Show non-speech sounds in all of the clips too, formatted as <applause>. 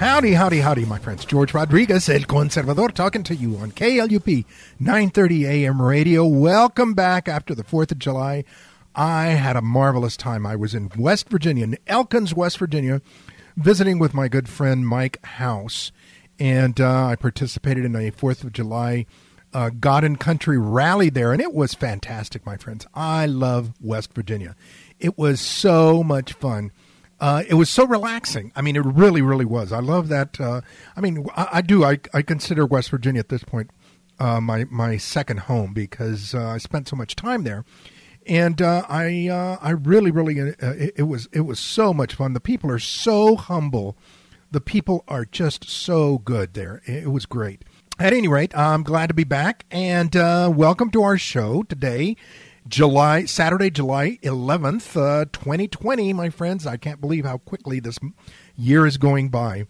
Howdy, howdy, howdy, my friends. George Rodriguez, El Conservador, talking to you on KLUP 930 AM radio. Welcome back after the 4th of July. I had a marvelous time. I was in West Virginia, in Elkins, West Virginia, visiting with my good friend Mike House. And uh, I participated in a 4th of July uh, God and Country rally there. And it was fantastic, my friends. I love West Virginia. It was so much fun uh, it was so relaxing. I mean, it really, really was. I love that. Uh, I mean, I, I, do. I, I consider West Virginia at this point uh, my my second home because uh, I spent so much time there, and uh, I uh, I really, really it, it, was it was so much fun. The people are so humble. The people are just so good there. It, it was great. At any rate, I'm glad to be back and welcome to our show today. July Saturday, July 11th, uh, 2020, my friends. I can't believe how quickly this year is going by.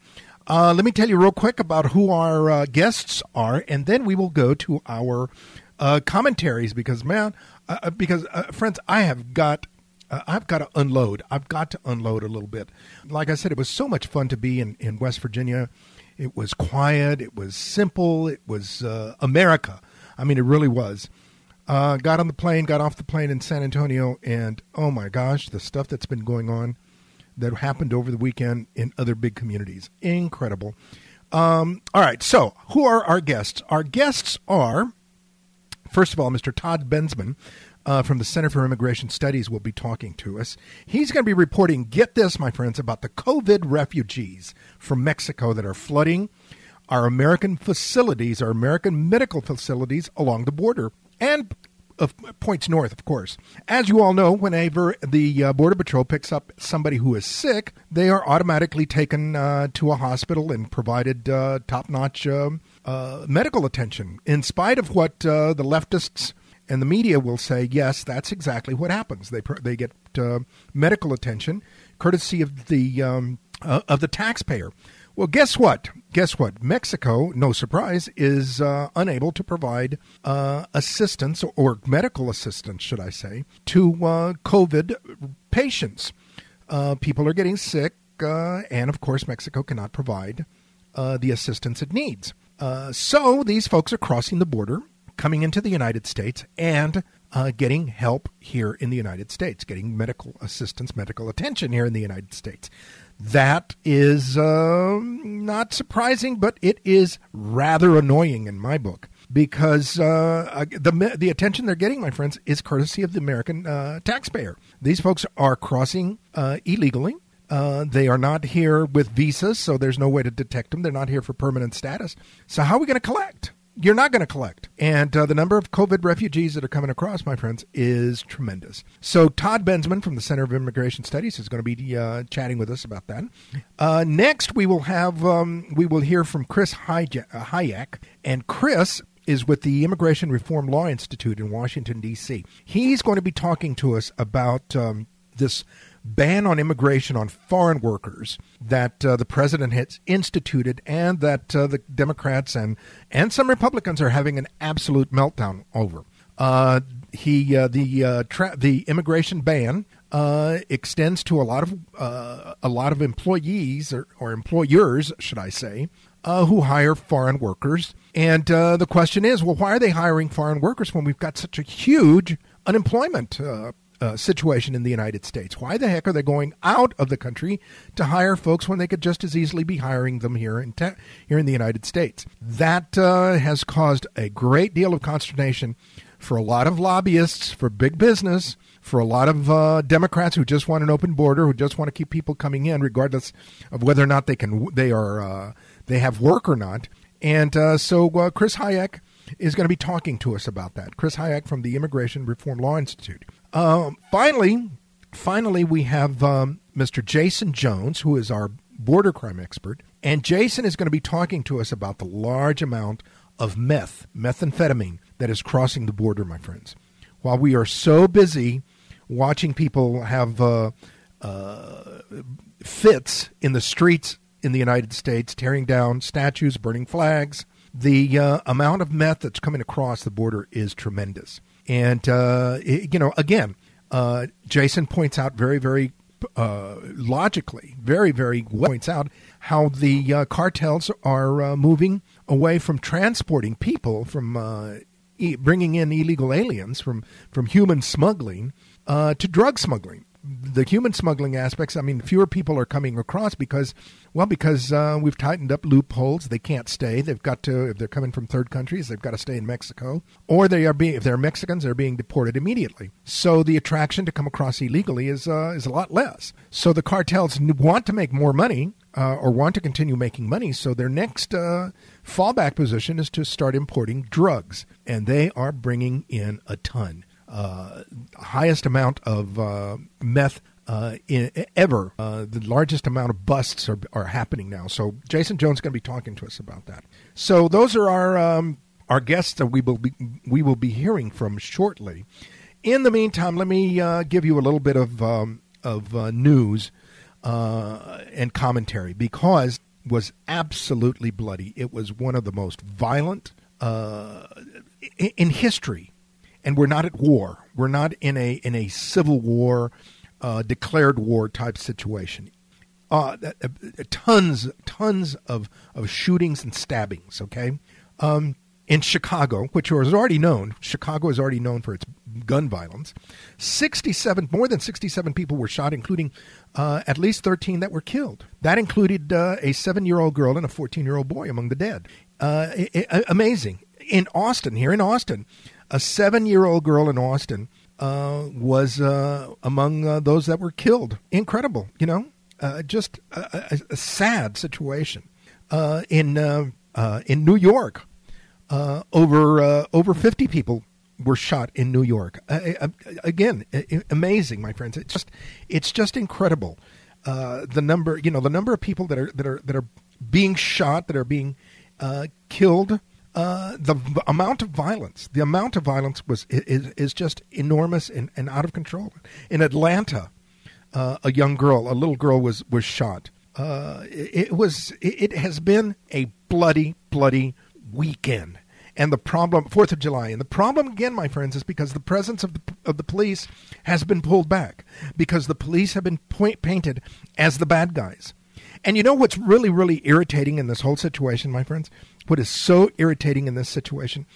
Uh, let me tell you real quick about who our uh, guests are, and then we will go to our uh, commentaries because, man, uh, uh, because friends, I have got. I've got to unload. I've got to unload a little bit. Like I said, it was so much fun to be in, in West Virginia. It was quiet. It was simple. It was America. I mean, it really was. Uh, got on the plane, got off the plane in San Antonio, and oh my gosh, the stuff that's been going on that happened over the weekend in other big communities. Incredible. Um, all right, so who are our guests? Our guests are, first of all, Mr. Todd Bensman. Uh, from the Center for Immigration Studies will be talking to us. He's going to be reporting, get this, my friends, about the COVID refugees from Mexico that are flooding our American facilities, our American medical facilities along the border and points north, of course. As you all know, whenever the uh, Border Patrol picks up somebody who is sick, they are automatically taken uh, to a hospital and provided uh, top notch um, uh, medical attention. In spite of what uh, the leftists and the media will say, yes, that's exactly what happens. They, they get uh, medical attention courtesy of the, um, of the taxpayer. Well, guess what? Guess what? Mexico, no surprise, is uh, unable to provide uh, assistance or medical assistance, should I say, to uh, COVID patients. Uh, people are getting sick, uh, and of course, Mexico cannot provide uh, the assistance it needs. so these folks are crossing the border, coming into the United States, and uh, getting help here in the United States, getting medical assistance, medical attention here in the United States. That is uh, not surprising, but it is rather annoying in my book because uh, the the attention they're getting, my friends, is courtesy of the American uh, taxpayer. These folks are crossing uh, illegally. Uh, they are not here with visas, so there's no way to detect them. They're not here for permanent status. So how are we going to collect? You're not going to collect. And uh, the number of COVID refugees that are coming across, my friends, is tremendous. So Todd Bensman from the Center of Immigration Studies is going to be uh, chatting with us about that. Uh, next, we will have um, we will hear from Chris Hajec, and Chris is with the Immigration Reform Law Institute in Washington D.C. He's going to be talking to us about um, this ban on immigration on foreign workers that uh, the president has instituted and that uh, the Democrats and, and some Republicans are having an absolute meltdown over. Uh, he uh, the uh, tra- the immigration ban uh, extends to a lot of a lot of employees or, or employers, should I say, who hire foreign workers. And the question is, well, why are they hiring foreign workers when we've got such a huge unemployment uh, situation in the United States. Why the heck are they going out of the country to hire folks when they could just as easily be hiring them here in te- here in the United States? That uh, has caused a great deal of consternation for a lot of lobbyists, for big business, for a lot of uh, Democrats who just want an open border, who just want to keep people coming in, regardless of whether or not they can they are uh, they have work or not. And uh, so uh, Chris Hajec is going to be talking to us about that. Chris Hajec from the Immigration Reform Law Institute. Um, finally, finally, we have um, Mr. Jaeson Jones, who is our border crime expert. And Jaeson is going to be talking to us about the large amount of meth, methamphetamine, that is crossing the border, my friends. While we are so busy watching people have uh, uh, fits in the streets in the United States, tearing down statues, burning flags, the uh, amount of meth that's coming across the border is tremendous. And, uh, it, you know, again, uh, Jaeson points out very, very uh, logically, very, very well points out how the cartels are moving away from transporting people, from e- bringing in illegal aliens, from, from human smuggling to drug smuggling the human smuggling aspects, I mean, fewer people are coming across because, well, because uh, we've tightened up loopholes. They can't stay. They've got to, if they're coming from third countries, they've got to stay in Mexico, or they are being, if they're Mexicans, they're being deported immediately. So the attraction to come across illegally is uh, is a lot less. So the cartels want to make more money. Uh, or want to continue making money, so their next uh, fallback position is to start importing drugs, and they are bringing in a ton uh, highest amount of uh, meth uh, in, ever. Uh, the largest amount of busts are, are happening now. So Jaeson Jones is going to be talking to us about that. So those are our um, our guests that we will be we will be hearing from shortly. In the meantime, let me uh, give you a little bit of um, of uh, news and commentary because it was absolutely bloody. It was one of the most violent in history and we're not at war. We're not in a in a civil war, uh, declared war type situation. Uh, uh, tons tons of of shootings and stabbings. Okay, um, in Chicago, which was already known, Chicago is already known for its gun violence. Sixty-seven, more than sixty-seven people were shot, including uh, at least thirteen that were killed. That included uh, a seven-year-old girl and a fourteen-year-old boy among the dead. It, uh, amazing. In Austin, here in Austin, a seven year old girl in Austin uh, was uh, among uh, those that were killed. Incredible, you know, uh, just a, a, a, sad situation. Uh, in uh, in New York, over over fifty people were shot in New York. again, amazing, my friends. It's just it's just incredible. the number, you know, the number of people that are that are that are being shot, that are being killed uh, the amount of violence, the amount of violence was is, is just enormous and, and out of control. In Atlanta, uh, a young girl, a little girl, was was shot. Uh, it, it, was it, it has been a bloody, bloody weekend. And the problem, Fourth of July, and the problem again, my friends, is because the presence of the of the police has been pulled back because the police have been point, painted as the bad guys. And you know what's really, really irritating in this whole situation, my friends? What is so irritating in this situation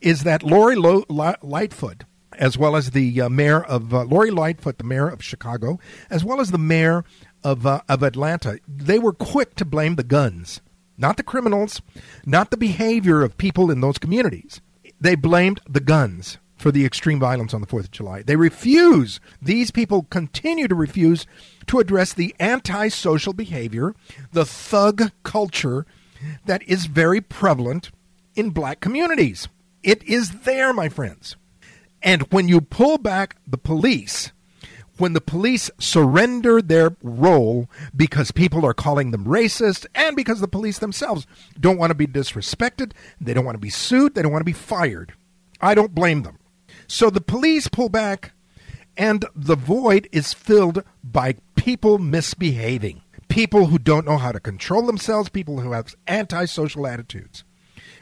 is that Lori Lo- Lightfoot, as well as the uh, mayor of uh, Lori Lightfoot, the mayor of Chicago, as well as the mayor of uh, of Atlanta, they were quick to blame the guns, not the criminals, not the behavior of people in those communities. They blamed the guns for the extreme violence on the 4th of July. They refuse, these people continue to refuse to address the antisocial behavior, the thug culture that is very prevalent in black communities. It is there, my friends. And when you pull back the police, when the police surrender their role because people are calling them racist and because the police themselves don't want to be disrespected, they don't want to be sued, they don't want to be fired. I don't blame them. So the police pull back, and the void is filled by people misbehaving, people who don't know how to control themselves, people who have antisocial attitudes.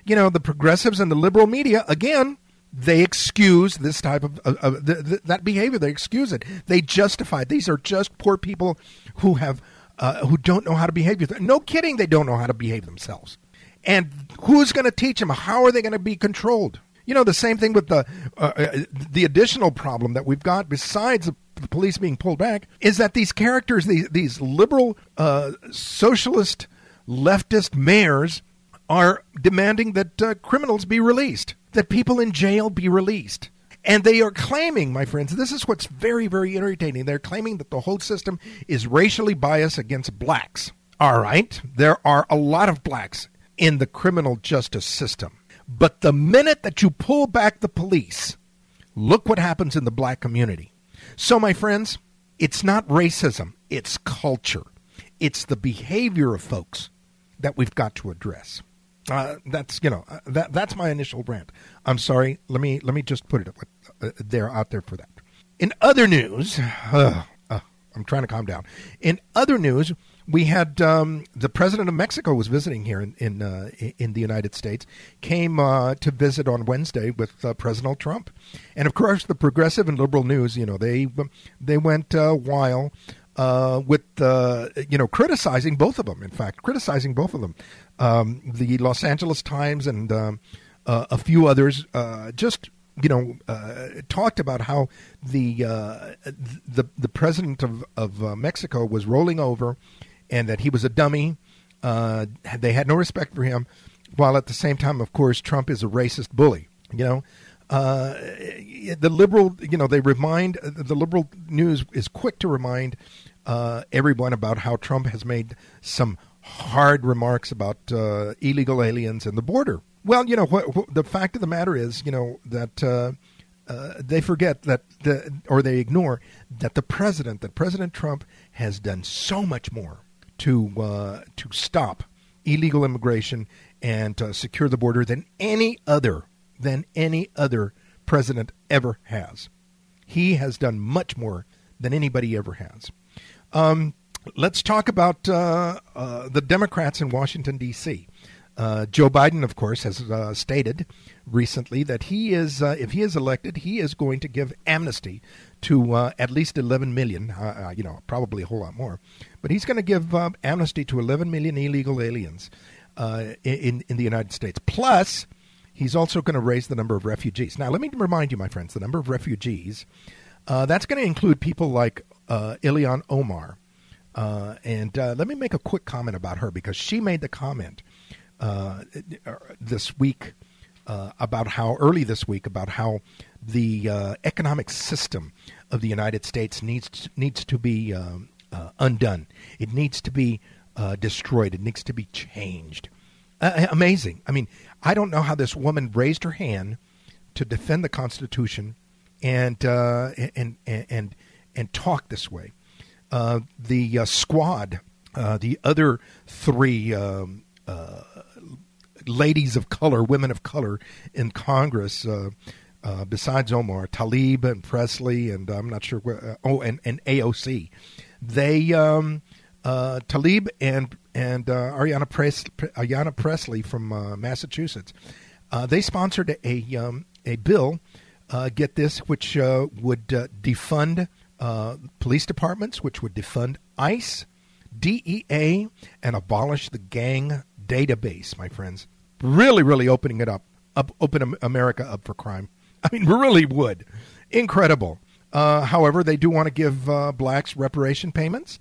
You know, the progressives and the liberal media, again, they excuse this type of, uh, uh, the, the, that behavior. They excuse it. They justify it. These are just poor people who have uh, who don't know how to behave. No kidding, they don't know how to behave themselves. And who's going to teach them? How are they going to be controlled? You know, the same thing with the uh, uh, the additional problem that we've got besides the police being pulled back is that these characters, these these liberal, uh, socialist, leftist mayors, are demanding that uh, criminals be released, that people in jail be released. And they are claiming, my friends, this is what's very, very irritating. They're claiming that the whole system is racially biased against blacks. All right, there are a lot of blacks in the criminal justice system. But the minute that you pull back the police, look what happens in the black community. So, my friends, It's not racism, it's culture. It's the behavior of folks that we've got to address. Uh, that's you know uh, that that's my initial rant. I'm sorry. Let me let me just put it uh, there out there for that. In other news, <sighs> uh, uh, I'm trying to calm down. In other news, we had um, the president of Mexico was visiting here in in, uh, in the United States. Came to visit on Wednesday with President Trump, and of course the progressive and liberal news. You know they they went while uh, with uh, you know criticizing both of them. In fact, criticizing both of them. Um, the Los Angeles Times and um, uh, a few others uh, just you know uh, talked about how the uh, the the president of of Mexico was rolling over, and that he was a dummy. they had no respect for him, while at the same time, of course, Trump is a racist bully. You know. Uh, the liberal, you know, they remind the liberal news is quick to remind uh, everyone about how Trump has made some hard remarks about uh, illegal aliens and the border. Well, you know, the fact of the matter is, you know, that uh, uh, they forget that, the, or they ignore that the president, that President Trump has done so much more to uh, to stop illegal immigration and secure the border than any other than any other president ever has. He has done much more than anybody ever has. Um, let's talk about uh, uh, the Democrats in Washington, D.C. Uh, Joe Biden, of course, has uh, stated recently that he is, uh, if he is elected, he is going to give amnesty to uh, at least 11 million, you know, probably a whole lot more, but he's going to give amnesty to 11 million illegal aliens in, in the United States. Plus, he's also going to raise the number of refugees. Now, let me remind you, my friends, the number of refugees, that's going to include people like uh, Ilhan Omar. Uh, and uh, let me make a quick comment about her because she made the comment uh, this week uh, about how, early this week, about how the uh, economic system of the United States needs to, needs to be um, undone. It needs to be destroyed. It needs to be changed. amazing. I mean, I don't know how this woman raised her hand to defend the Constitution and and and, and and talk this way. Uh, the uh, squad, uh, the other three um, uh, ladies of color, women of color in Congress, uh, uh, besides Omar, Tlaib and Pressley, and uh, I'm not sure where, uh, oh, and, and AOC, they, um, uh, Tlaib and and Ariana, Pres- Ariana Pressley from Massachusetts, they sponsored a um, a bill. get this, which would defund uh, police departments, which would defund ICE, DEA, and abolish the gang database, my friends. Really, really opening it up, up open America up for crime. <laughs> I mean, really would. Incredible. Uh, however, they do want to give uh, blacks reparation payments,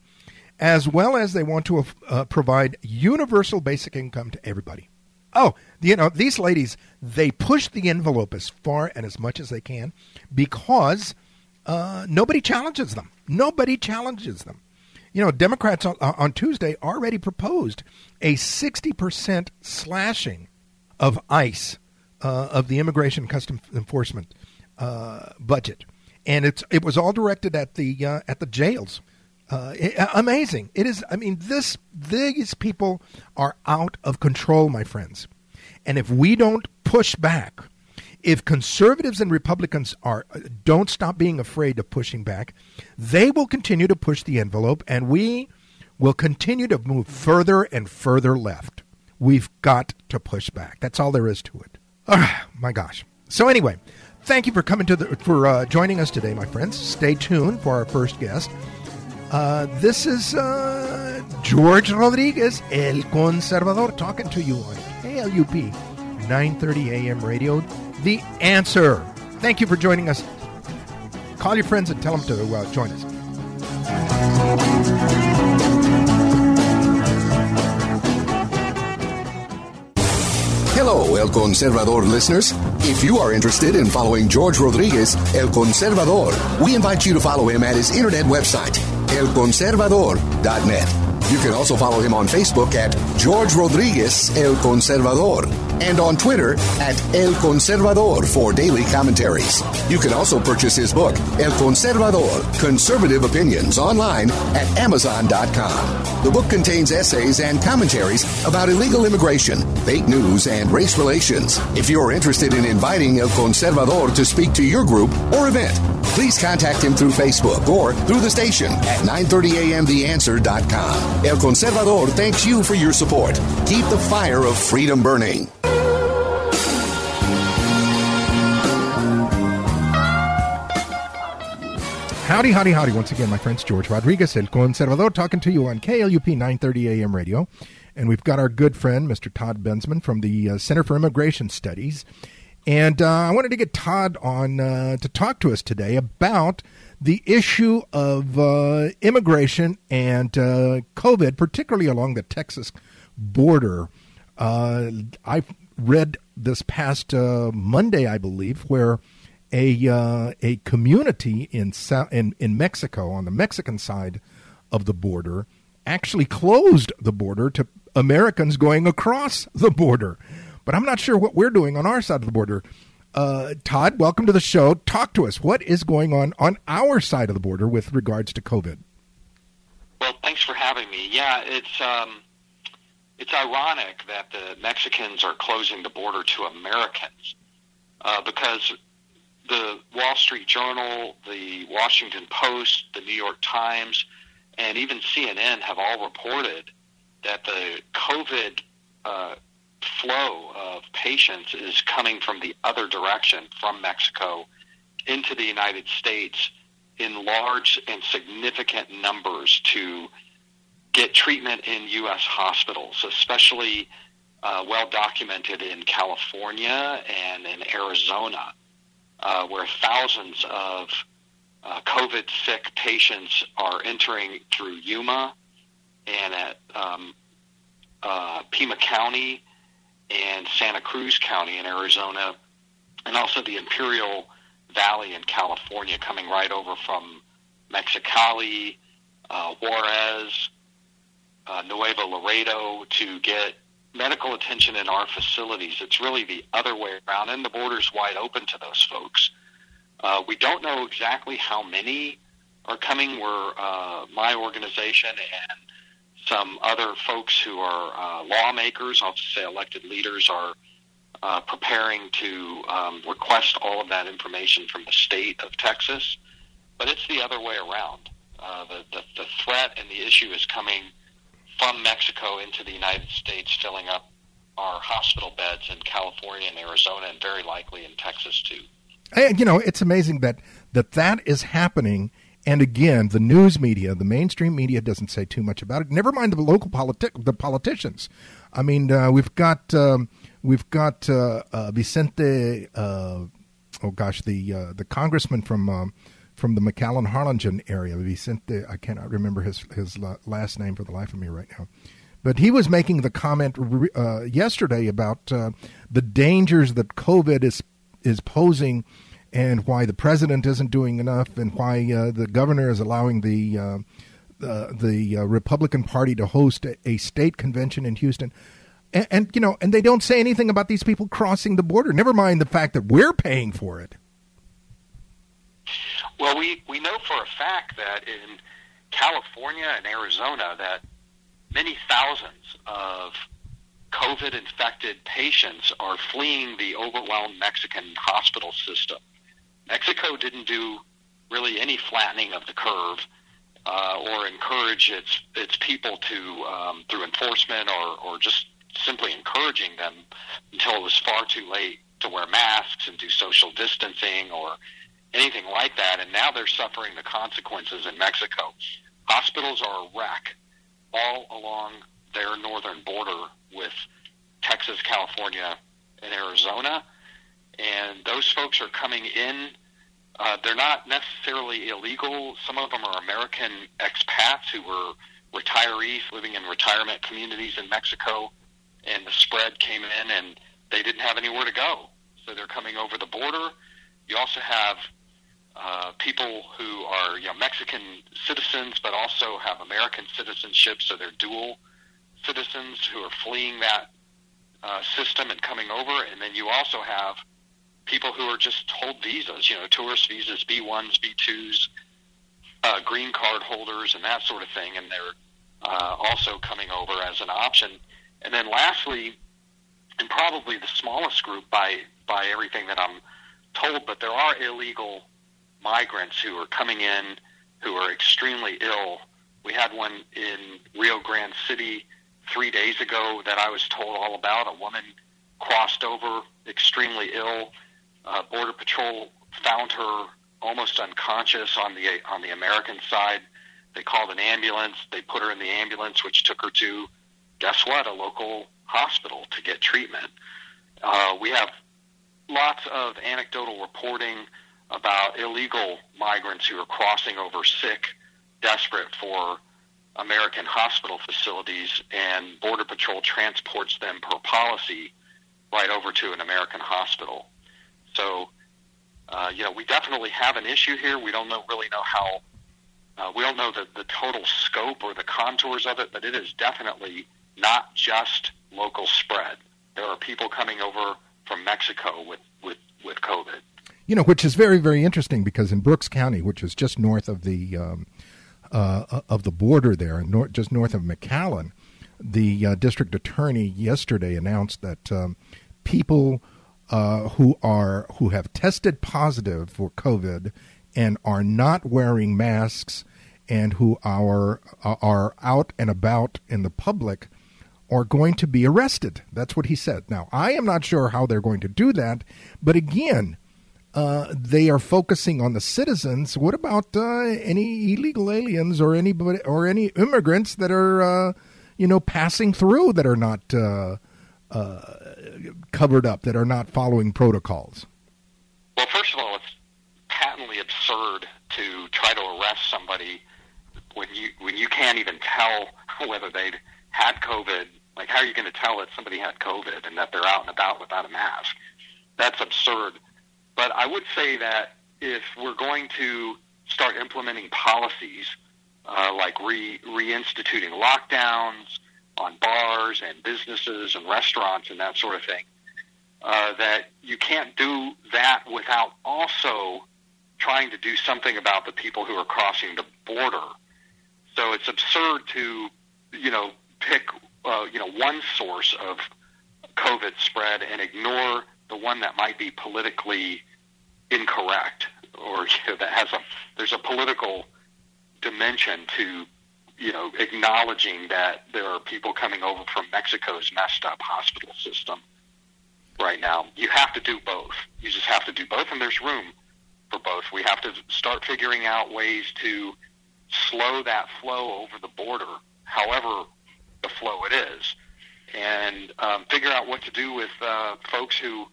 as well as they want to uh, provide universal basic income to everybody. Oh, you know, these ladies, they push the envelope as far and as much as they can because uh, nobody challenges them. Nobody challenges them. You know, Democrats on, on Tuesday already proposed a 60% slashing of ICE, uh, of the Immigration Custom Enforcement uh, budget. And it's it was all directed at the uh, at the jails. Uh, it, amazing! It is. I mean, this these people are out of control, my friends. And if we don't push back, if conservatives and Republicans are don't stop being afraid of pushing back, they will continue to push the envelope, and we will continue to move further and further left. We've got to push back. That's all there is to it. Oh, my gosh. So anyway, thank you for coming to the for uh, joining us today, my friends. Stay tuned for our first guest. Uh, this is uh, George Rodriguez, El Conservador, talking to you on KLUP 9:30 a.m. radio the answer. Thank you for joining us. Call your friends and tell them to uh, join us. Hello, El Conservador listeners. If you are interested in following George Rodriguez, El Conservador, we invite you to follow him at his internet website, elconservador.net. You can also follow him on Facebook at George Rodriguez El Conservador and on Twitter at El Conservador for daily commentaries. You can also purchase his book, El Conservador Conservative Opinions, online at Amazon.com. The book contains essays and commentaries about illegal immigration, fake news, and race relations. If you're interested in inviting El Conservador to speak to your group or event, please contact him through Facebook or through the station at 930amtheanswer.com. El Conservador thanks you for your support. Keep the fire of freedom burning. Howdy, howdy, howdy. Once again, my friends, George Rodriguez, El Conservador, talking to you on KLUP 930 AM radio. And we've got our good friend, Mr. Todd Bensman from the uh, Center for Immigration Studies. And uh, I wanted to get Todd on uh, to talk to us today about the issue of uh, immigration and uh, COVID, particularly along the Texas border. Uh, I read this past Monday, I believe, where a uh, a community in, in in Mexico on the Mexican side of the border actually closed the border to Americans going across the border. But I'm not sure what we're doing on our side of the border. Uh, Todd, welcome to the show. Talk to us. What is going on on our side of the border with regards to COVID? Well, thanks for having me. Yeah, it's um, it's ironic that the Mexicans are closing the border to Americans uh, because the Wall Street Journal, the Washington Post, the New York Times, and even CNN have all reported that the COVID uh, flow of patients is coming from the other direction, from Mexico into the United States in large and significant numbers to get treatment in U.S. hospitals, especially uh, well documented in California and in Arizona uh, where thousands of uh, COVID sick patients are entering through Yuma and at um, uh, Pima County and Santa Cruz County in Arizona, and also the Imperial Valley in California, coming right over from Mexicali, uh, Juarez, uh, Nuevo Laredo to get medical attention in our facilities. It's really the other way around, and the border's wide open to those folks. Uh, we don't know exactly how many are coming. We're uh, my organization and some other folks who are uh, lawmakers, I'll just say elected leaders, are uh, preparing to um, request all of that information from the state of Texas. But it's the other way around. Uh, the, the, the threat and the issue is coming from Mexico into the United States, filling up our hospital beds in California and Arizona, and very likely in Texas too. And you know, it's amazing that that that is happening. And again, the news media, the mainstream media, doesn't say too much about it. Never mind the local politi- the politicians. I mean, uh, we've got um, we've got uh, uh, Vicente. Uh, oh gosh, the uh, the congressman from um, from the McAllen Harlingen area. Vicente, I cannot remember his his last name for the life of me right now. But he was making the comment uh, yesterday about uh, the dangers that COVID is is posing, and why the president isn't doing enough, and why uh, the governor is allowing the uh, the uh, Republican Party to host a, a state convention in Houston. And, and you know, and they don't say anything about these people crossing the border. Never mind the fact that we're paying for it. Well, we, we know for a fact that in California and Arizona that many thousands of COVID infected patients are fleeing the overwhelmed Mexican hospital system. Mexico didn't do really any flattening of the curve uh, or encourage its its people to um, through enforcement or, or just simply encouraging them until it was far too late to wear masks and do social distancing or anything like that, and now they're suffering the consequences in Mexico. Hospitals are a wreck all along their northern border with Texas, California, and Arizona, and those folks are coming in. Uh, they're not necessarily illegal. Some of them are American expats who were retirees living in retirement communities in Mexico, and the spread came in, and they didn't have anywhere to go, so they're coming over the border. You also have uh, people who are you know, Mexican citizens but also have American citizenship, so they're dual citizens who are fleeing that uh, system and coming over, and then you also have people who are just told visas, you know, tourist visas, B1s, B2s, uh, green card holders, and that sort of thing, and they're uh, also coming over as an option. And then lastly, and probably the smallest group by by everything that I'm told, but there are illegal migrants who are coming in who are extremely ill. We had one in Rio Grande City three days ago that I was told all about. A woman crossed over extremely ill. Uh, Border Patrol found her almost unconscious on the on the American side. They called an ambulance. They put her in the ambulance, which took her to guess what? A local hospital to get treatment. Uh, we have lots of anecdotal reporting about illegal migrants who are crossing over sick, desperate for American hospital facilities, and Border Patrol transports them per policy right over to an American hospital. So, uh, you know, we definitely have an issue here. We don't know, really know how, uh, we don't know the, the total scope or the contours of it, but it is definitely not just local spread. There are people coming over from Mexico with, with, with COVID. You know, which is very, very interesting because in Brooks County, which is just north of the um, uh, of the border there, just north of McAllen, the uh, district attorney yesterday announced that um, people uh, who are who have tested positive for COVID and are not wearing masks and who are are out and about in the public are going to be arrested. That's what he said. Now, I am not sure how they're going to do that, but again, uh, they are focusing on the citizens. What about uh, any illegal aliens or anybody or any immigrants that are, uh, you know, passing through that are not uh, uh, covered up, that are not following protocols? Well, first of all, it's patently absurd to try to arrest somebody when you when you can't even tell <laughs> whether they'd had COVID. Like, how are you going to tell that somebody had COVID and that they're out and about without a mask? That's absurd but I would say that if we're going to start implementing policies uh, like re- reinstituting lockdowns on bars and businesses and restaurants and that sort of thing, uh, that you can't do that without also trying to do something about the people who are crossing the border. So it's absurd to, you know, pick, uh, you know, one source of COVID spread and ignore the one that might be politically incorrect or <laughs> you know, that has a there's a political dimension to you know acknowledging that there are people coming over from Mexico's messed up hospital system right now. You have to do both. You just have to do both, and there's room for both. We have to start figuring out ways to slow that flow over the border, however the flow it is, and um, figure out what to do with uh, folks who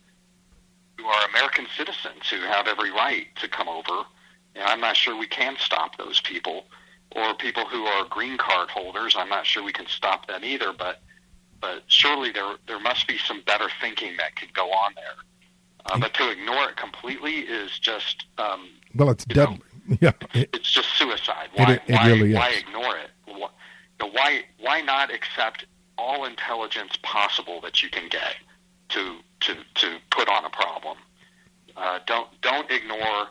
who are American citizens who have every right to come over. And I'm not sure we can stop those people, or people who are green card holders. I'm not sure we can stop them either. But but surely there there must be some better thinking that could go on there. Uh, but to ignore it completely is just um, well, it's deadly. Know, <laughs> yeah, it, it's just suicide. Why, it, it why, really why ignore it? Why, why why not accept all intelligence possible that you can get to to to put on a problem. Uh, don't don't ignore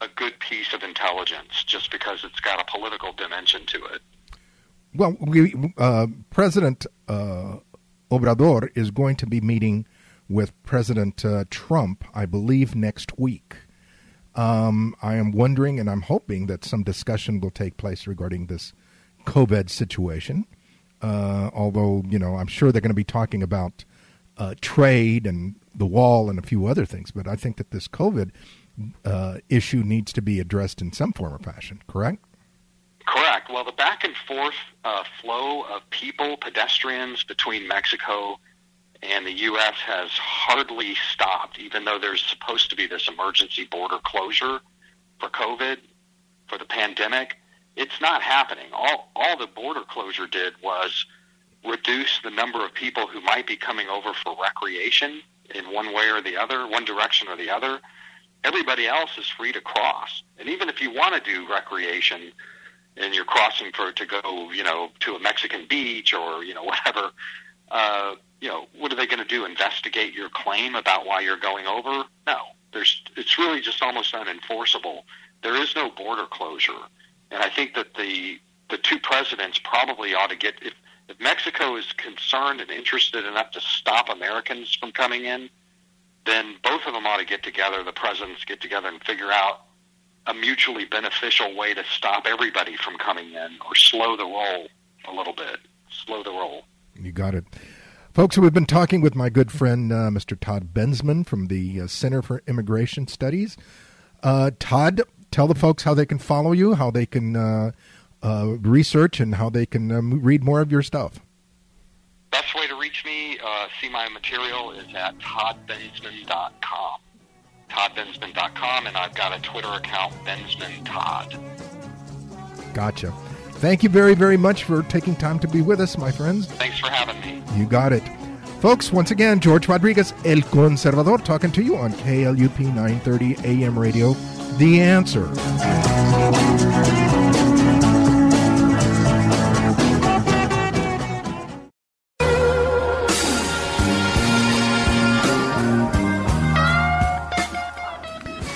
a good piece of intelligence just because it's got a political dimension to it. Well, we, uh, President uh, Obrador is going to be meeting with President uh, Trump, I believe, next week. Um, I am wondering and I'm hoping that some discussion will take place regarding this COVID situation. Uh, although, you know, I'm sure they're going to be talking about uh, trade and the wall and a few other things. But I think that this COVID uh, issue needs to be addressed in some form or fashion. Correct? Correct. Well, the back and forth uh, flow of people, pedestrians between Mexico and the U.S. has hardly stopped, even though there's supposed to be this emergency border closure for COVID, for the pandemic. It's not happening. All, all the border closure did was reduce the number of people who might be coming over for recreation in one way or the other, one direction or the other. everybody else is free to cross. And even if you want to do recreation and you're crossing for to go, you know, to a Mexican beach or you know <laughs> whatever, uh, you know, what are they going to do? Investigate your claim about why you're going over? No, there's. It's really just almost unenforceable. There is no border closure, and I think that the the two presidents probably ought to get if if Mexico is concerned and interested enough to stop Americans from coming in, then both of them ought to get together, the presidents get together and figure out a mutually beneficial way to stop everybody from coming in or slow the roll a little bit. Slow the roll. You got it. Folks, we've been talking with my good friend, uh, Mr. Todd Bensman from the uh, Center for Immigration Studies. Uh, Todd, tell the folks how they can follow you, how they can uh, research, and how they can um, read more of your stuff. Best way to reach me, uh, see my material, is at toddbensman.com. toddbensman.com, and I've got a Twitter account, Bensman Todd. Gotcha. Thank you very, very much for taking time to be with us, my friends. Thanks for having me. You got it. Folks, once again, George Rodriguez, El Conservador, talking to you on KLUP 930 AM radio. The answer.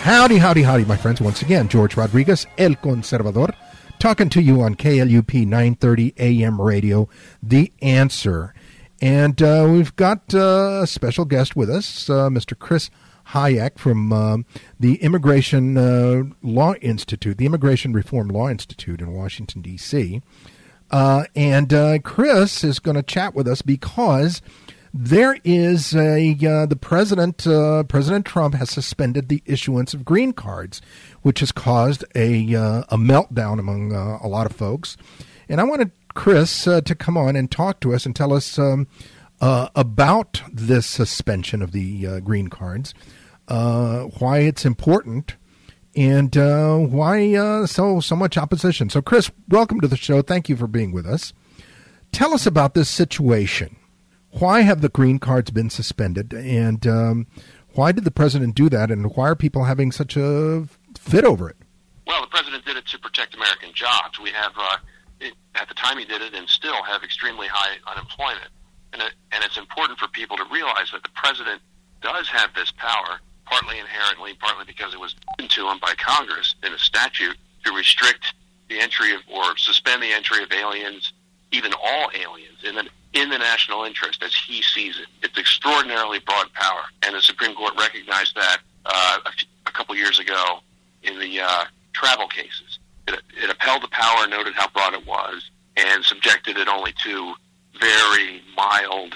Howdy, howdy, howdy, my friends. Once again, George Rodriguez, El Conservador, talking to you on KLUP 930 AM radio, The Answer. And uh, we've got uh, a special guest with us, uh, Mr. Chris Hajec from uh, the Immigration uh, Law Institute, the Immigration Reform Law Institute in Washington, D.C. Uh, and Chris is going to chat with us because there is a uh, the president uh, President Trump has suspended the issuance of green cards, which has caused a uh, a meltdown among uh, a lot of folks. And I wanted Chris uh, to come on and talk to us and tell us um, uh, about this suspension of the green cards, why it's important, and why so so much opposition. So, Chris, welcome to the show. Thank you for being with us. Tell us about this situation why have the green cards been suspended, and um, why did the president do that, and why are people having such a fit over it? Well, the president did it to protect American jobs. We have, uh, at the time he did it, and still have extremely high unemployment. And, it, and it's important for people to realize that the president does have this power, partly inherently, partly because it was given to him by Congress in a statute to restrict the entry of or suspend the entry of aliens, even all aliens, in the in the national interest as he sees it. It's extraordinarily broad power, and the Supreme Court recognized that uh, a, couple years ago in the uh, travel cases. It, it upheld the power, noted how broad it was, and subjected it only to very mild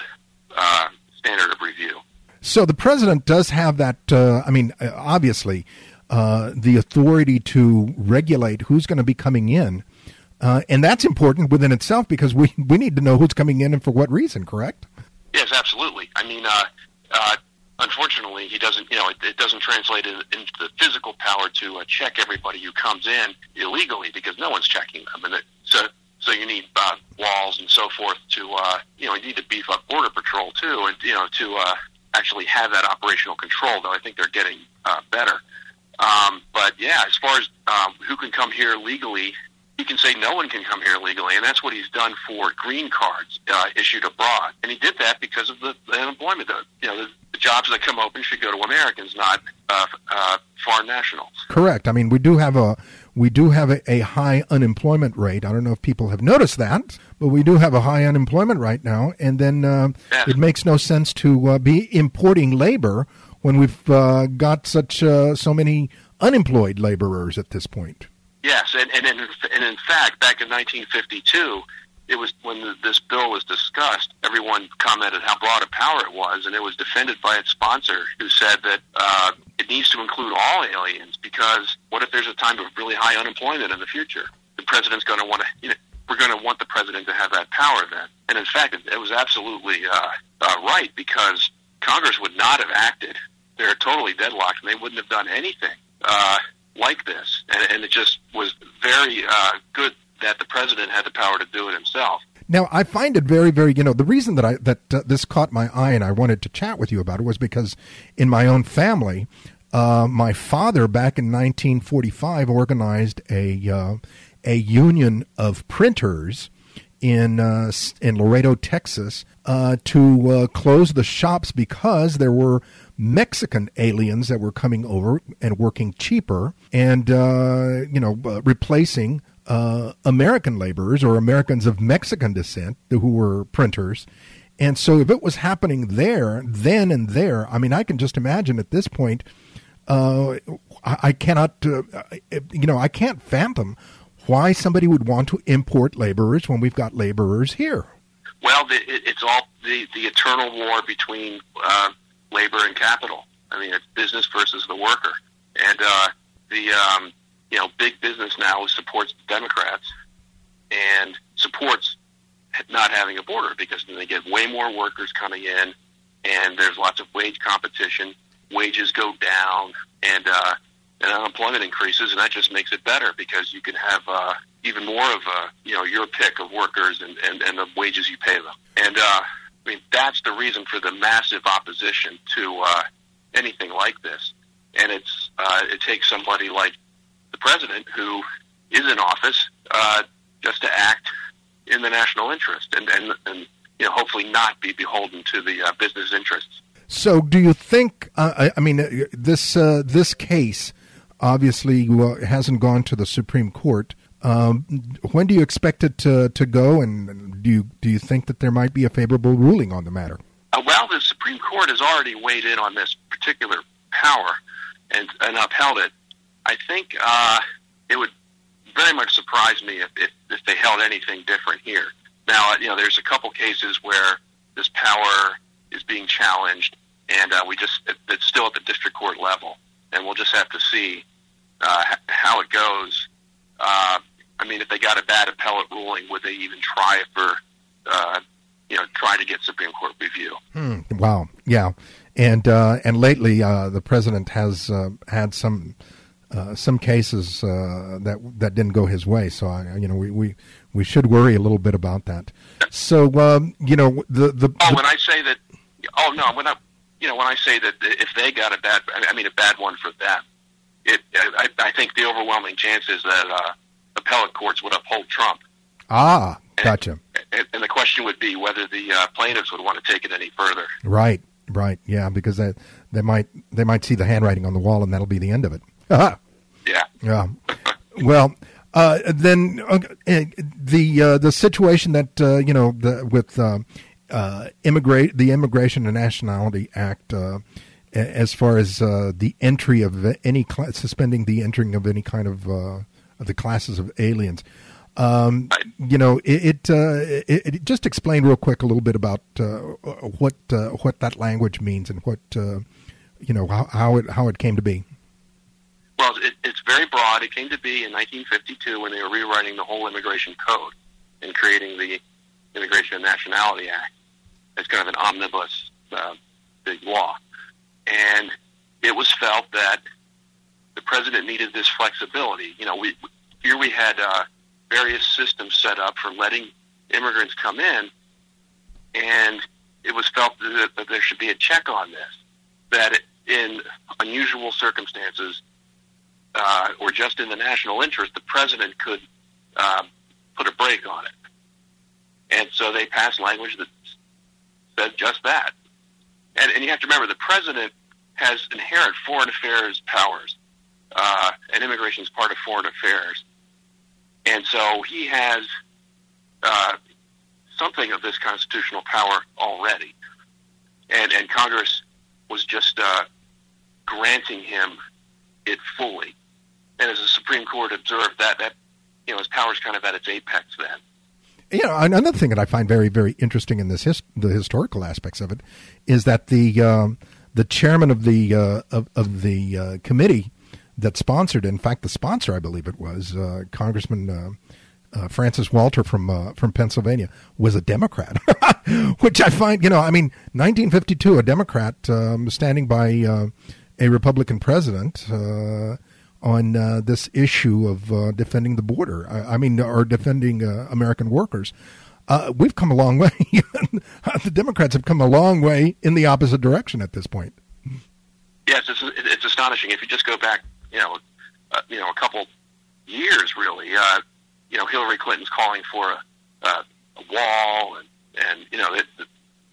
uh, standard of review. So the president does have that. Uh, I mean, obviously, uh, the authority to regulate who's going to be coming in uh, and that's important within itself because we, we need to know who's coming in and for what reason, correct? Yes, absolutely. I mean, uh, uh, unfortunately, he doesn't, you know, it, it doesn't translate into the physical power to uh, check everybody who comes in illegally because no one's checking them. And it, so, so you need uh, walls and so forth to, uh, you know, you need to beef up Border Patrol too, and, you know, to uh, actually have that operational control, though I think they're getting uh, better. Um, but yeah, as far as um, who can come here legally, he can say no one can come here legally, and that's what he's done for green cards uh, issued abroad. And he did that because of the, the unemployment. The, you know, the, the jobs that come open should go to Americans, not uh, uh, foreign nationals. Correct. I mean, we do have a we do have a, a, high unemployment rate. I don't know if people have noticed that, but we do have a high unemployment right now. And then uh, it makes no sense to uh, be importing labor when we've uh, got such uh, so many unemployed laborers at this point. Yes, and, and, in, and in fact, back in 1952, it was when the, this bill was discussed, everyone commented how broad a power it was, and it was defended by its sponsor, who said that uh, it needs to include all aliens because what if there's a time of really high unemployment in the future? The president's going to want to, you know, we're going to want the president to have that power then. And in fact, it, it was absolutely uh, uh, right because Congress would not have acted. They're totally deadlocked, and they wouldn't have done anything. Uh, like this, and, and it just was very uh, good that the president had the power to do it himself. Now, I find it very, very, you know, the reason that I that uh, this caught my eye and I wanted to chat with you about it was because in my own family, Uh, my father, back in 1945, organized a uh, a union of printers in uh, in Laredo, Texas, uh, to uh, close the shops because there were Mexican aliens that were coming over and working cheaper, and uh, you know, uh, replacing uh, American laborers or Americans of Mexican descent who were printers. And so, if it was happening there, then and there, I mean, I can just imagine at this point. I, I, cannot, you know, I can't fathom why somebody would want to import laborers when we've got laborers here. Well, it's all the, the eternal war between uh, labor and capital. I mean, it's business versus the worker, and uh, the um, you know big business now supports the Democrats and supports not having a border because then they get way more workers coming in, and there's lots of wage competition. Wages go down, and uh, and unemployment increases, and that just makes it better because you can have uh, even more of a, you know your pick of workers and, and, and the wages you pay them. And uh, I mean that's the reason for the massive opposition to uh, anything like this. And it's uh, it takes somebody like the president who is in office uh, just to act in the national interest and and, and you know hopefully not be beholden to the uh, business interests. So, do you think? Uh, I, I, mean, uh, this uh, this case obviously hasn't gone to the Supreme Court. Um, when do you expect it to, to go, and do you do you think that there might be a favorable ruling on the matter? Uh, well, the Supreme Court has already weighed in on this particular power and, and upheld it. I think uh, it would very much surprise me if, if, if they held anything different here. Now, you know, there's a couple cases where this power is being challenged, and uh, we just it's still at the district court level, and we'll just have to see uh, how it goes. Uh, I mean, if they got a bad appellate ruling, would they even try for, uh, you know, try to get Supreme Court review? Hmm. Wow. Yeah. And uh, and lately, uh, the president has uh, had some uh, some cases uh, that that didn't go his way. So I, you know, we, we, we should worry a little bit about that. So um, you know, the the, oh, when I say that, oh no, when I you know when I say that if they got a bad, I mean a bad one for them, it, I, I think the overwhelming chance is that uh, appellate courts would uphold Trump. Ah, gotcha. And, and the question would be whether the uh, plaintiffs would want to take it any further. Right, right, yeah, because they they might they might see the handwriting on the wall, and that'll be the end of it. yeah. Yeah. well. Uh, then uh, the uh, the situation that uh, you know the, with uh, uh, immigrate the Immigration and Nationality Act as far as uh, the entry of any class, suspending the entering of any kind of, uh, of the classes of aliens. Um, you know, it, it, uh, it, it, just explain real quick a little bit about uh, what uh, what that language means and what uh, you know how, how it how it came to be. Well, it's very broad. It came to be in 1952 when they were rewriting the whole immigration code and creating the Immigration and Nationality Act. It's kind of an omnibus big law and it was felt that the president needed this flexibility. You know, we here we had uh, various systems set up for letting immigrants come in, and it was felt that, that there should be a check on this. That in unusual circumstances, uh, or just in the national interest, the president could uh, put a brake on it. And so they passed language that said just that. And, and you have to remember, the president has inherent foreign affairs powers, uh, and immigration is part of foreign affairs. And so he has uh, something of this constitutional power already. And, and Congress was just uh, granting him it fully. And as the Supreme Court observed, that, that you know, his power is kind of at its apex then. You know, another thing that I find very, very interesting in this his, the historical aspects of it is that the um, the chairman of the uh, of, of the uh, committee that sponsored. In fact, the sponsor, I believe it was uh, Congressman uh, uh, Francis Walter from uh, from Pennsylvania, was a Democrat, <laughs> which I find you know, I mean, 1952, a Democrat um, standing by a Republican president. on this issue of defending the border, I, I mean, or defending American workers, uh, we've come a long way. <laughs> the Democrats have come a long way in the opposite direction at this point. Yes, it's, it's astonishing. If you just go back, you know, uh, you know, a couple years, really, uh, you know, Hillary Clinton's calling for a, uh, a wall, and and you know, it, the,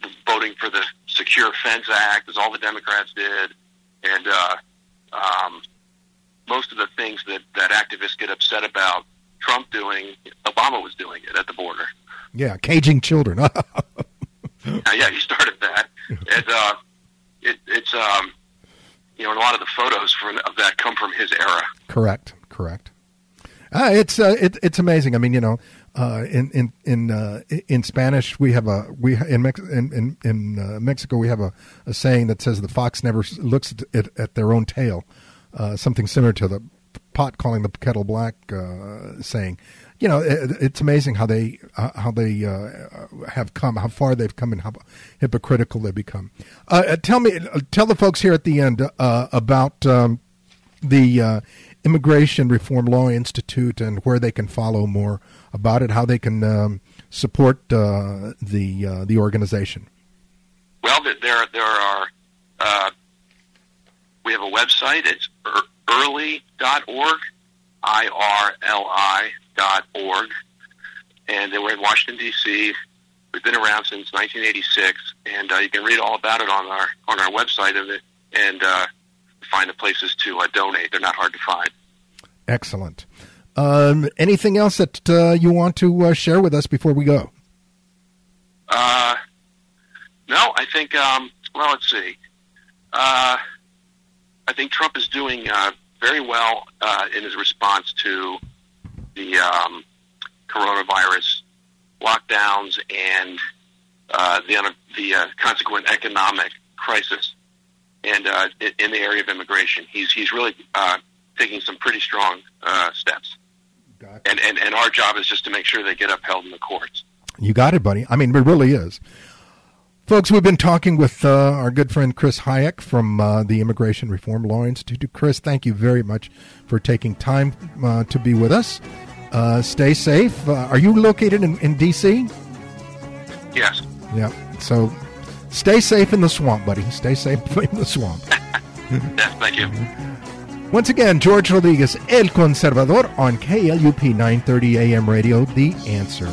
the voting for the Secure Fence Act, as all the Democrats did, and uh, um, most of the things that that activists get upset about Trump doing, Obama was doing it at the border. Yeah, caging children. <laughs> uh, yeah, he started that. <laughs> And uh, it, it's um, you know, and a lot of the photos from of that come from his era. Correct. Correct. Uh, it's uh, it, it's amazing. I mean, you know, uh, in in in uh, in Spanish we have a we in Mex- in in, in uh, Mexico we have a, a saying that says the fox never looks at, at their own tail. Uh, something similar to the pot calling the kettle black uh, saying. You know, it, it's amazing how they uh, how they uh, have come, how far they've come, and how hypocritical they become. Uh, tell me, tell the folks here at the end uh, about um, the uh, Immigration Reform Law Institute and where they can follow more about it, how they can um, support the the organization. Well, there there are we have a website. It's irli.org, I-R-L-I dot org. And then we're in Washington, D.C. We've been around since 1986, and uh, you can read all about it on our on our website and and uh, find the places to uh, donate. They're not hard to find. Excellent. Um, anything else that uh, you want to uh, share with us before we go? Uh, no, I think. Um, well, let's see. Uh, I think Trump is doing uh, very well uh, in his response to the um, coronavirus lockdowns and uh, the the uh, consequent economic crisis, and uh, in the area of immigration, he's he's really uh, taking some pretty strong uh, steps. Gotcha. And, and and our job is just to make sure they get upheld in the courts. You got it, buddy. I mean, it really is. Folks, we've been talking with uh, our good friend Chris Hajec from uh, the Immigration Reform Law Institute. Chris, thank you very much for taking time uh, to be with us. Uh, stay safe. Uh, are you located in, in D.C.? Yes. Yeah. So stay safe in the swamp, buddy. Stay safe <laughs> in the swamp. yes, thank you. <laughs> Once again, George Rodriguez, El Conservador on KLUP 930 AM radio, The Answer.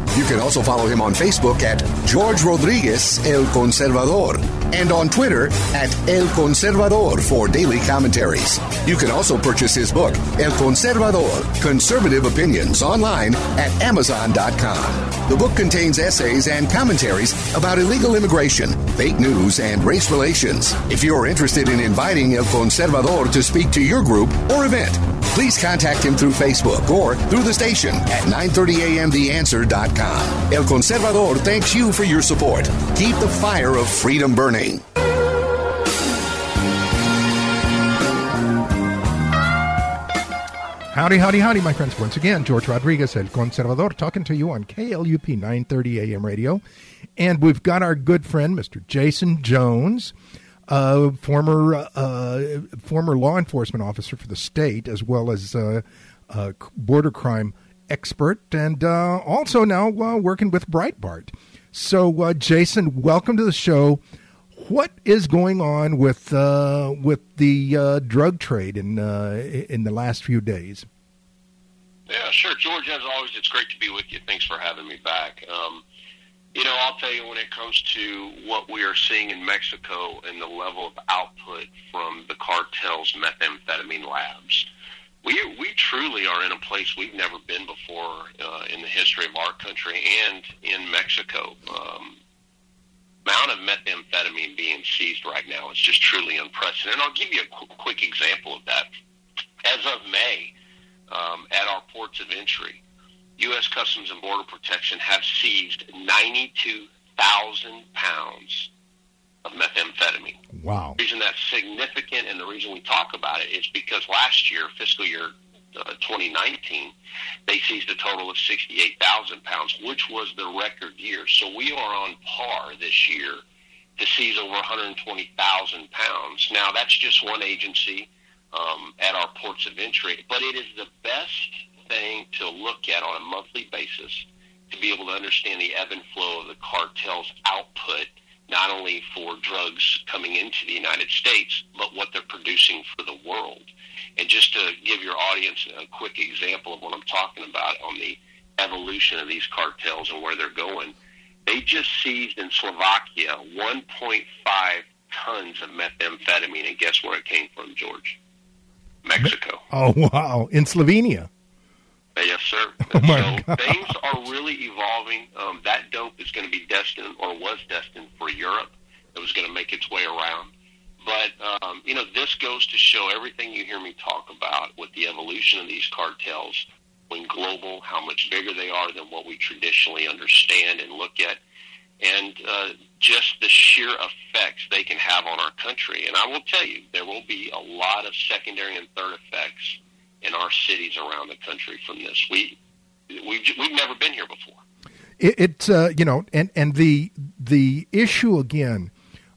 You can also follow him on Facebook at George Rodriguez El Conservador and on Twitter at El Conservador for daily commentaries. You can also purchase his book, El Conservador Conservative Opinions, online at Amazon.com. The book contains essays and commentaries about illegal immigration, fake news, and race relations. If you're interested in inviting El Conservador to speak to your group or event, please contact him through Facebook or through the station at 930amtheanswer.com. El Conservador thanks you for your support. Keep the fire of freedom burning. Howdy, howdy, howdy, my friends. Once again, George Rodriguez, El Conservador, talking to you on KLUP 930 AM radio. And we've got our good friend, Mr. Jaeson Jones uh, former uh, former law enforcement officer for the state, as well as uh, border crime expert, and uh, also now uh, working with Breitbart. So, uh, Jaeson, welcome to the show. What is going on with with the drug trade in in the last few days? Yeah, sure, George. As always, it's great to be with you. Thanks for having me back. Um, you know, I'll tell you when it comes to what we are seeing in Mexico and the level of output from the cartel's methamphetamine labs, we we truly are in a place we've never been before uh, in the history of our country and in Mexico. Um, amount of methamphetamine being seized right now is just truly unprecedented. And I'll give you a qu- quick example of that. As of May, um, at our ports of entry, U.S. Customs and Border Protection have seized 92,000 pounds of methamphetamine. Wow. The reason that's significant and the reason we talk about it is because last year, fiscal year uh, 2019, they seized a total of 68,000 pounds, which was the record year. So we are on par this year to seize over 120,000 pounds. Now, that's just one agency um, at our ports of entry, but it is the best thing to look at on a monthly basis to be able to understand the ebb and flow of the cartel's output, not only for drugs coming into the United States, but what they're producing for the world. And just to give your audience a quick example of what I'm talking about on the evolution of these cartels and where they're going, they just seized in Slovakia 1.5 tons of methamphetamine, and guess where it came from, George? Mexico. Oh wow! In Slovenia. Yes, sir. <laughs> Oh so God. things are really evolving. Um, that dope is going to be destined, or was destined, for Europe. It was going to make its way around. But um, you know, this goes to show everything you hear me talk about with the evolution of these cartels, going global, how much bigger they are than what we traditionally understand and look at, and uh, just the sheer effects they can have on our country. And I will tell you, there will be a lot of secondary and third effects in our cities around the country from this. We we've, we've never been here before. It, it's uh, you know, and and the the issue again,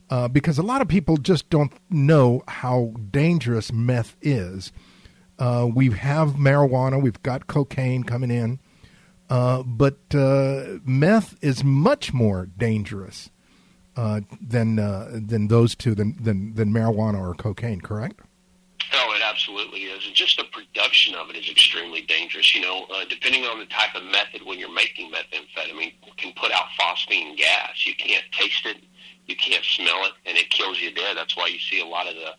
uh, because a lot of people just don't know how dangerous meth is. Uh, we have marijuana, we've got cocaine coming in, uh, but uh, meth is much more dangerous uh, than uh, than those two, than, than than marijuana or cocaine. Correct? Oh, absolutely is. And just the production of it is extremely dangerous. You know, uh, depending on the type of method when you're making methamphetamine, can put out phosphine gas. You can't taste it, you can't smell it, and it kills you dead. That's why you see a lot of the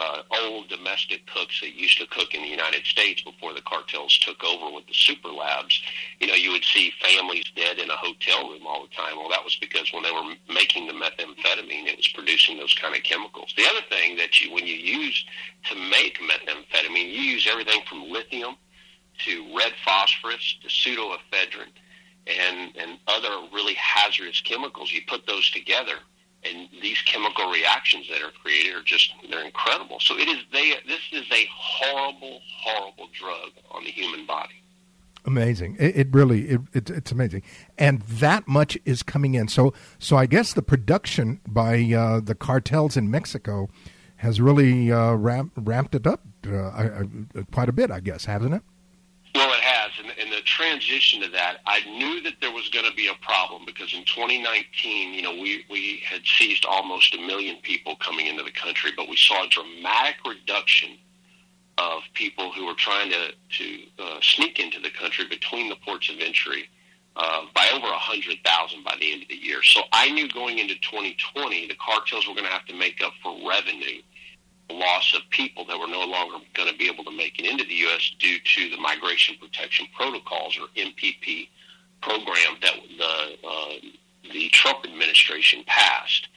uh, old domestic cooks that used to cook in the United States before the cartels took over with the super labs. You know, you would see families dead in a hotel room all the time. Well, that was because when they were making the methamphetamine, it was producing those kind of chemicals. The other thing that you, when you use to make methamphetamine, you use everything from lithium to red phosphorus to pseudoephedrine and, and other really hazardous chemicals. You put those together and these chemical reactions that are created are just they're incredible. So it is they this is a horrible, horrible drug on the human body. Amazing. It, it really it, it, it's amazing, and that much is coming in. So so I guess the production by uh, the cartels in Mexico has really uh, ramp, ramped it up uh, quite a bit. I guess hasn't it? Well, it has, and, and the transition to that, I knew that there was going to be a problem because in 2019, you know, we we had seized almost a million people coming into the country, but we saw a dramatic reduction of people who were trying to to uh, sneak into the country between the ports of entry uh, by over 100,000 by the end of the year. So I knew going into 2020, the cartels were going to have to make up for revenue loss of people that were no longer going to be able to make it into the U.S. due to the Migration Protection Protocols or MPP program that the uh, the Trump administration passed.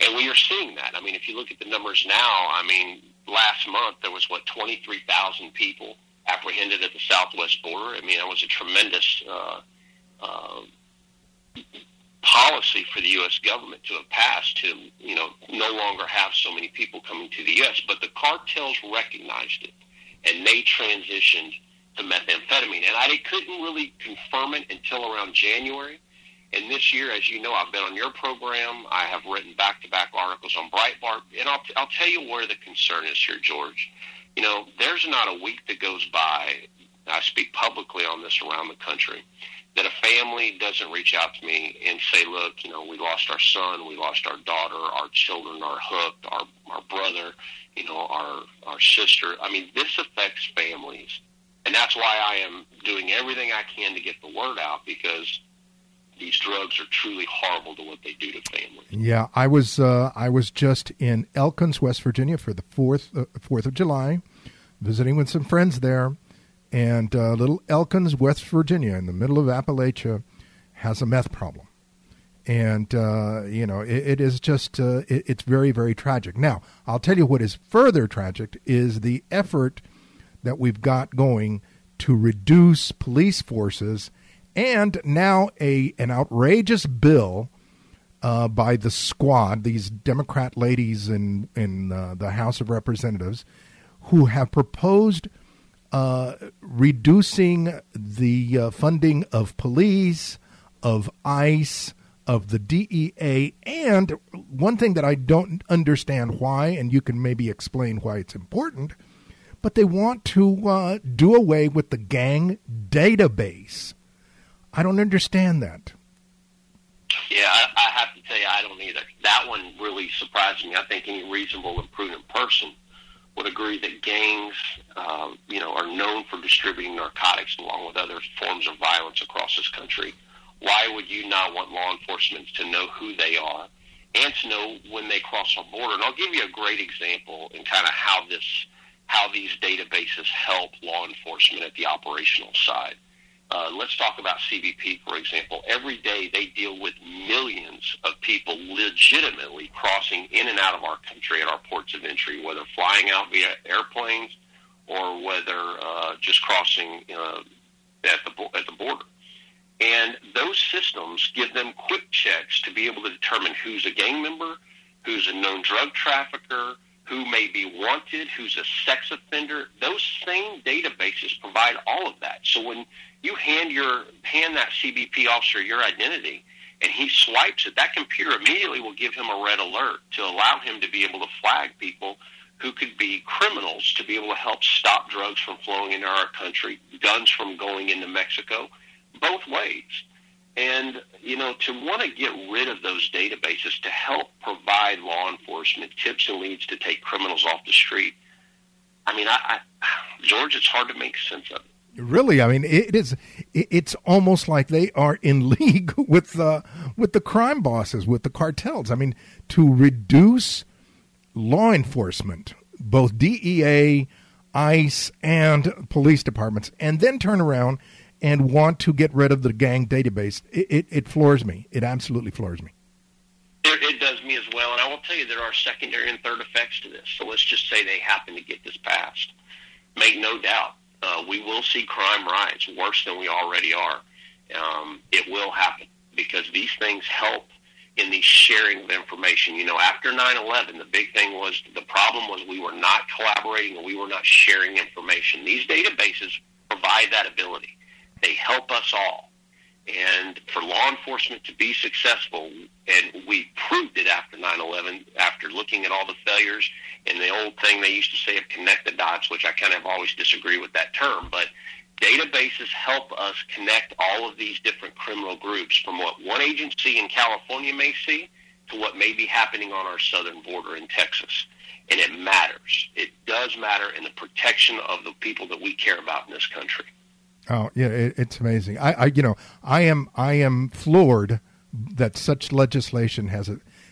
And we are seeing that. I mean, if you look at the numbers now, I mean, last month there was what 23,000 people apprehended at the southwest border. I mean, that was a tremendous uh, uh, policy for the U.S. government to have passed to, you know, no longer have so many people coming to the U.S. But the cartels recognized it, and they transitioned to methamphetamine. And I couldn't really confirm it until around January. And this year, as you know, I've been on your program. I have written back-to-back articles on Breitbart, and I'll, I'll tell you where the concern is here, George. You know, there's not a week that goes by. I speak publicly on this around the country that a family doesn't reach out to me and say, look, you know, we lost our son, we lost our daughter, our children are hooked, our, our brother, you know, our, our sister. I mean, this affects families. And that's why I am doing everything I can to get the word out because these drugs are truly horrible to what they do to families. Yeah, I was uh, I was just in Elkins, West Virginia for the fourth uh, Fourth of July, visiting with some friends there, and uh, little Elkins, West Virginia, in the middle of Appalachia, has a meth problem, and uh, you know it, it is just uh, it, it's very very tragic. Now I'll tell you what is further tragic is the effort that we've got going to reduce police forces, and now a an outrageous bill uh, by the squad, these Democrat ladies in in uh, the House of Representatives, who have proposed uh, reducing the uh, funding of police, of ICE, of the DEA. And one thing that I don't understand why, and you can maybe explain why it's important, but they want to uh, do away with the gang database. I don't understand that. Yeah, I, I have to tell you, I don't either. That one really surprised me. I think any reasonable and prudent person would agree that gangs, uh, you know, are known for distributing narcotics along with other forms of violence across this country. Why would you not want law enforcement to know who they are and to know when they cross our border? And I'll give you a great example in kind of how this, how these databases help law enforcement at the operational side. Uh, let's talk about CBP, for example. Every day they deal with millions of people legitimately crossing in and out of our country at our ports of entry, whether flying out via airplanes or whether uh, just crossing uh, at the at the border. And those systems give them quick checks to be able to determine who's a gang member, who's a known drug trafficker, who may be wanted, who's a sex offender. Those same databases provide all of that. So when you hand your hand that CBP officer your identity and he swipes it, that computer immediately will give him a red alert to allow him to be able to flag people who could be criminals to be able to help stop drugs from flowing into our country, guns from going into Mexico, both ways. And, you know, to want to get rid of those databases to help provide law enforcement tips and leads to take criminals off the street, I mean, I, I <sighs> George, it's hard to make sense of it. Really, I mean, it is. It's almost like they are in <laughs> league with uh, with the crime bosses, with the cartels. I mean, to reduce law enforcement, both DEA, ICE, and police departments, and then turn around and want to get rid of the gang database. It, it, it floors me. It absolutely floors me. It, it does me as well, and I will tell you there are secondary and third effects to this. So let's just say they happen to get this passed. Make no doubt uh, we will see crime rise worse than we already are. Um, it will happen because these things help in the sharing of information. You know, after 9/11, the big thing was the problem was we were not collaborating and we were not sharing information. These databases provide that ability. They help us all. And for law enforcement to be successful, and we proved it after 9/11, after looking at all the failures and the old thing they used to say of connect the dots, which I kind of always disagree with that term, but databases help us connect all of these different criminal groups from what one agency in California may see to what may be happening on our southern border in Texas. And it matters. It does matter in the protection of the people that we care about in this country. Oh yeah, it, it's amazing. I, I, you know, I am, I am floored that such legislation has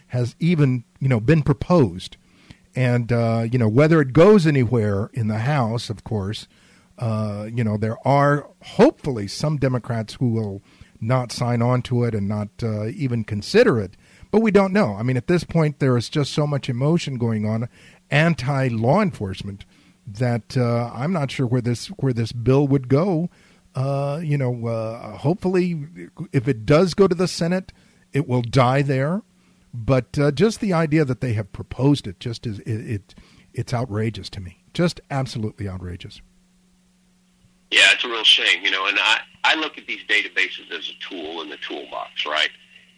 has even, you know, been proposed, and uh, you know whether it goes anywhere in the House, of course. Uh, you know, there are hopefully some Democrats who will not sign on to it and not uh, even consider it. But we don't know. I mean, at this point, there is just so much emotion going on, anti law enforcement, that uh, I'm not sure where this where this bill would go uh, you know, uh, hopefully, if it does go to the Senate, it will die there. But uh, just the idea that they have proposed it just is it, it it's outrageous to me. Just absolutely outrageous. Yeah, it's a real shame, you know. And I I look at these databases as a tool in the toolbox, right?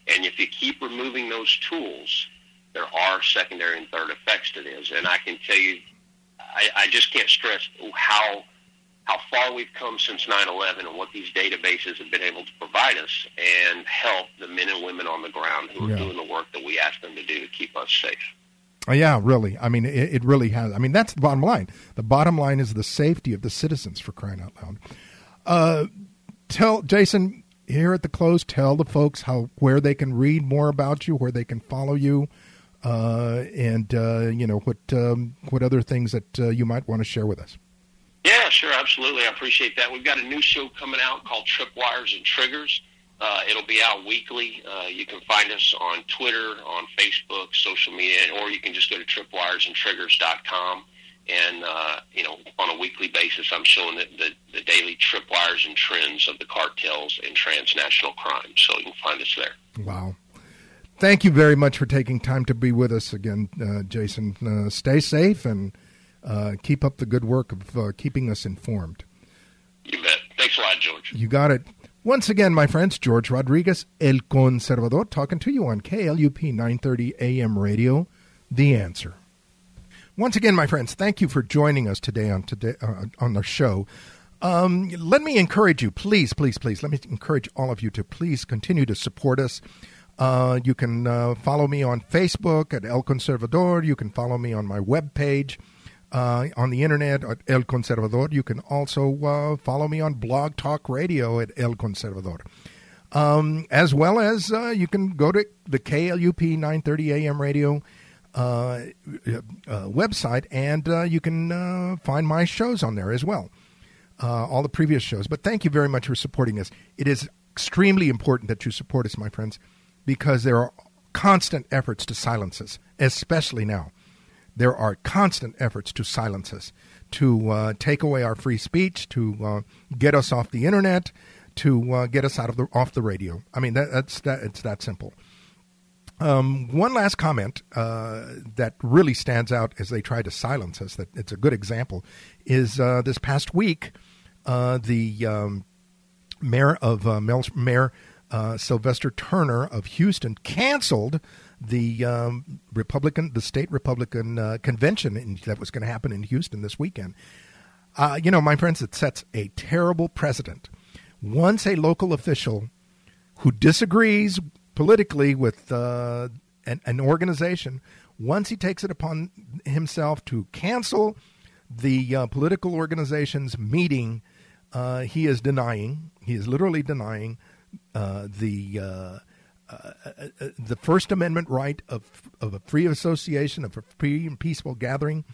And if you keep removing those tools, there are secondary and third effects to this. And I can tell you, I, I just can't stress how how far we've come since 9/11 and what these databases have been able to provide us and help the men and women on the ground who are doing the work that we ask them to do to keep us safe. Oh, yeah, really. I mean, it, it, really has. I mean, that's the bottom line. The bottom line is the safety of the citizens for crying out loud. Uh, tell Jaeson here at the close. Tell the folks how where they can read more about you, where they can follow you, uh, and uh, you know what um, what other things that uh, you might want to share with us. Sure, absolutely. I appreciate that. We've got a new show coming out called Tripwires and Triggers. Uh, it'll be out weekly. Uh, you can find us on Twitter, on Facebook, social media, or you can just go to tripwiresandtriggers.com. And, uh, you know, on a weekly basis, I'm showing the, the, the daily tripwires and trends of the cartels and transnational crime. So you can find us there. Wow. Thank you very much for taking time to be with us again, uh, Jaeson. Uh, stay safe and uh, keep up the good work of uh, keeping us informed. You bet. Thanks a lot, George. You got it. Once again, my friends, George Rodriguez, El Conservador, talking to you on KLUP 930 AM radio, The Answer. Once again, my friends, thank you for joining us today on today uh, on the show. Um, let me encourage you, please, please, please. Let me encourage all of you to please continue to support us. Uh, you can uh, follow me on Facebook at El Conservador. You can follow me on my webpage uh, on the internet at El Conservador. You can also uh, follow me on Blog Talk Radio at El Conservador. Um, as well as uh, you can go to the KLUP 930 AM radio uh, uh, website and uh, you can find my shows on there as well. all the previous shows. But thank you very much for supporting us. It is extremely important that you support us, my friends, because there are constant efforts to silence us, especially now there are constant efforts to silence us, to uh, take away our free speech, to uh, get us off the internet, to uh, get us out of the off the radio. I mean, that, that's that. It's that simple. Um, one last comment uh, that really stands out as they try to silence us. That it's a good example is uh, this past week, uh, the um, mayor of Mayor Sylvester Turner of Houston canceled the um, Republican, the state Republican uh, convention in, that was going to happen in Houston this weekend. Uh, you know, my friends, it sets a terrible precedent. Once a local official who disagrees politically with uh, an, an, organization, once he takes it upon himself to cancel the uh, political organization's meeting, uh, he is denying, he is literally denying uh, the the First Amendment right of, of a free association, of a free and peaceful gathering.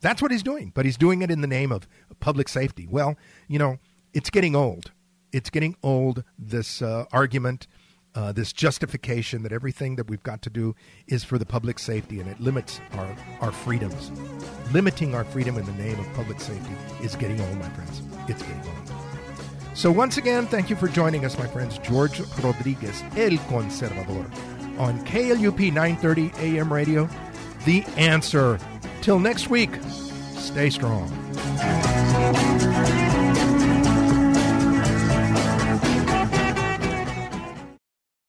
That's what he's doing, but he's doing it in the name of public safety. Well, you know, it's getting old. It's getting old, this uh, argument, uh, this justification that everything that we've got to do is for the public safety and it limits our, our freedoms. Limiting our freedom in the name of public safety is getting old, my friends. It's getting old. So, once again, thank you for joining us, my friends. George Rodriguez, El Conservador, on KLUP 930 AM radio. The answer. Till next week, stay strong.